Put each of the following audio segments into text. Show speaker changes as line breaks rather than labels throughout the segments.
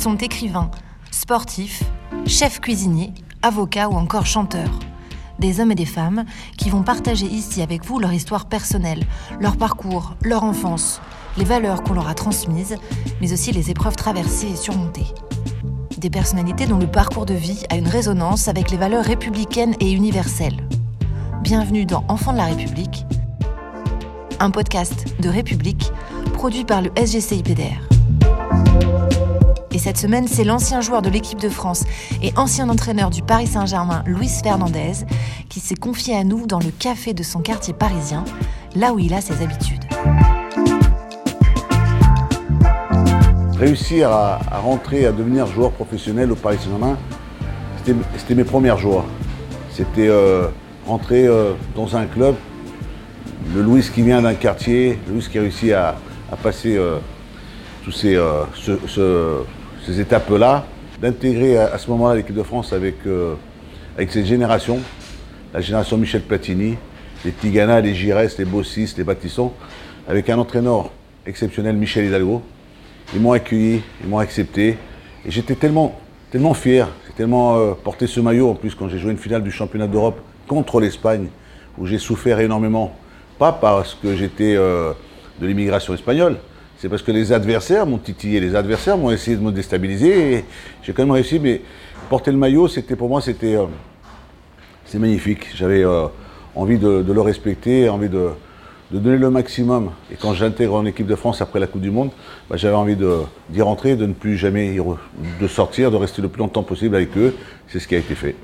sont écrivains, sportifs, chefs cuisiniers, avocats ou encore chanteurs. Des hommes et des femmes qui vont partager ici avec vous leur histoire personnelle, leur parcours, leur enfance, les valeurs qu'on leur a transmises, mais aussi les épreuves traversées et surmontées. Des personnalités dont le parcours de vie a une résonance avec les valeurs républicaines et universelles. Bienvenue dans Enfants de la République, un podcast de République produit par le SGCIPDR. Et cette semaine, c'est l'ancien joueur de l'équipe de France et ancien entraîneur du Paris Saint-Germain, Luis Fernandez, qui s'est confié à nous dans le café de son quartier parisien, là où il a ses habitudes.
Réussir à, rentrer, à devenir joueur professionnel au Paris Saint-Germain, c'était- mes premières joies. C'était euh, rentrer euh, dans un club, le Louis qui vient d'un quartier, le Louis qui a réussi à, passer euh, tous ces, ce- ce- ces étapes-là, d'intégrer à, ce moment-là l'équipe de France avec, euh, avec cette génération, la génération Michel Platini, les Tigana, les Giresse, les Bossis, les Baptisson, avec un entraîneur exceptionnel, Michel Hidalgo. Ils m'ont accueilli, ils m'ont accepté. Et j'étais tellement, tellement fier, j'ai tellement euh, porté ce maillot en plus quand j'ai joué une finale du championnat d'Europe contre l'Espagne, où j'ai souffert énormément. Pas parce que j'étais euh, de l'immigration espagnole, c'est parce que les adversaires m'ont titillé, les adversaires m'ont essayé de me déstabiliser. J'ai quand même réussi, mais porter le maillot, c'était pour moi, c'était euh, magnifique. J'avais euh, envie de, le respecter, envie de, donner le maximum. Et quand j'intègre en équipe de France après la Coupe du Monde, bah, j'avais envie d'y rentrer, de ne plus jamais sortir, de rester le plus longtemps possible avec eux. C'est ce qui a été fait.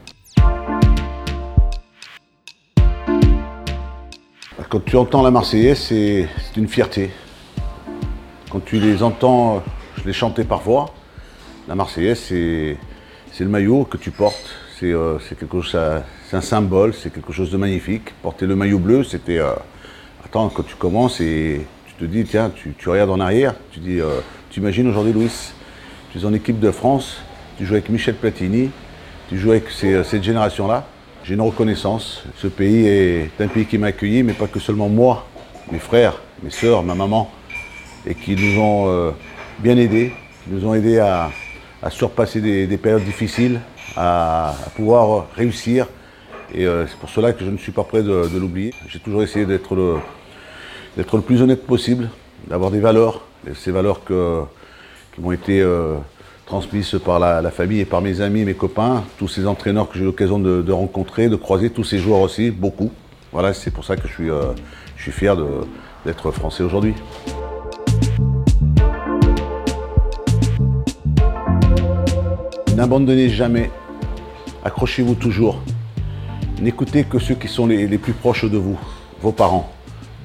Quand tu entends la Marseillaise, c'est une fierté. Quand tu les entends, je les chantais parfois, la Marseillaise, c'est le maillot que tu portes. C'est euh, c'est quelque chose, c'est un symbole, c'est quelque chose de magnifique. Porter le maillot bleu, c'était. euh, attends, quand tu commences et tu te dis, tiens, tu, regardes en arrière, tu dis, euh, tu imagines aujourd'hui, Louis, tu es en équipe de France, tu joues avec Michel Platini, tu joues avec cette génération-là. J'ai une reconnaissance. Ce pays est un pays qui m'a accueilli, mais pas que seulement moi, mes frères, mes sœurs, ma maman, et qui nous ont euh, bien aidés, nous ont aidés à, surpasser des, des périodes difficiles, à, pouvoir réussir. Et euh, c'est pour cela que je ne suis pas prêt de, l'oublier. J'ai toujours essayé d'être le, plus honnête possible, d'avoir des valeurs, ces valeurs qui m'ont été euh, transmises par la, famille et par mes amis, mes copains, tous ces entraîneurs que j'ai eu l'occasion de, rencontrer, de croiser, tous ces joueurs aussi, beaucoup. Voilà, c'est pour ça que je suis, fier d'être français aujourd'hui. N'abandonnez jamais, accrochez-vous toujours. N'écoutez que ceux qui sont les, plus proches de vous, vos parents.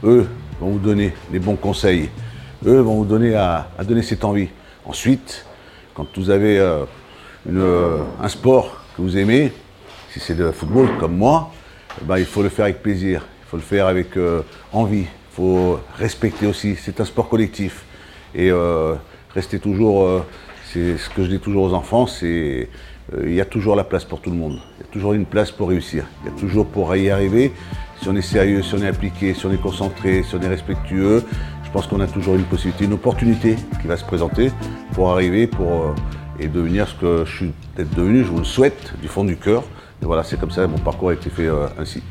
Eux vont vous donner les bons conseils. Eux vont vous donner à, donner cette envie. Ensuite, quand vous avez euh, euh, un sport que vous aimez, si c'est le football comme moi, eh ben, il faut le faire avec plaisir. Il faut le faire avec euh, envie. Il faut respecter aussi. C'est un sport collectif. Et rester toujours, c'est ce que je dis toujours aux enfants, c'est euh, il y a toujours la place pour tout le monde. Il y a toujours une place pour réussir. Il y a toujours pour y arriver. Si on est sérieux, si on est appliqué, si on est concentré, si on est respectueux, je pense qu'on a toujours une possibilité, une opportunité qui va se présenter pour arriver euh, et devenir ce que je suis peut-être devenu, je vous le souhaite du fond du cœur. Voilà, c'est comme ça, mon parcours a été fait euh, ainsi.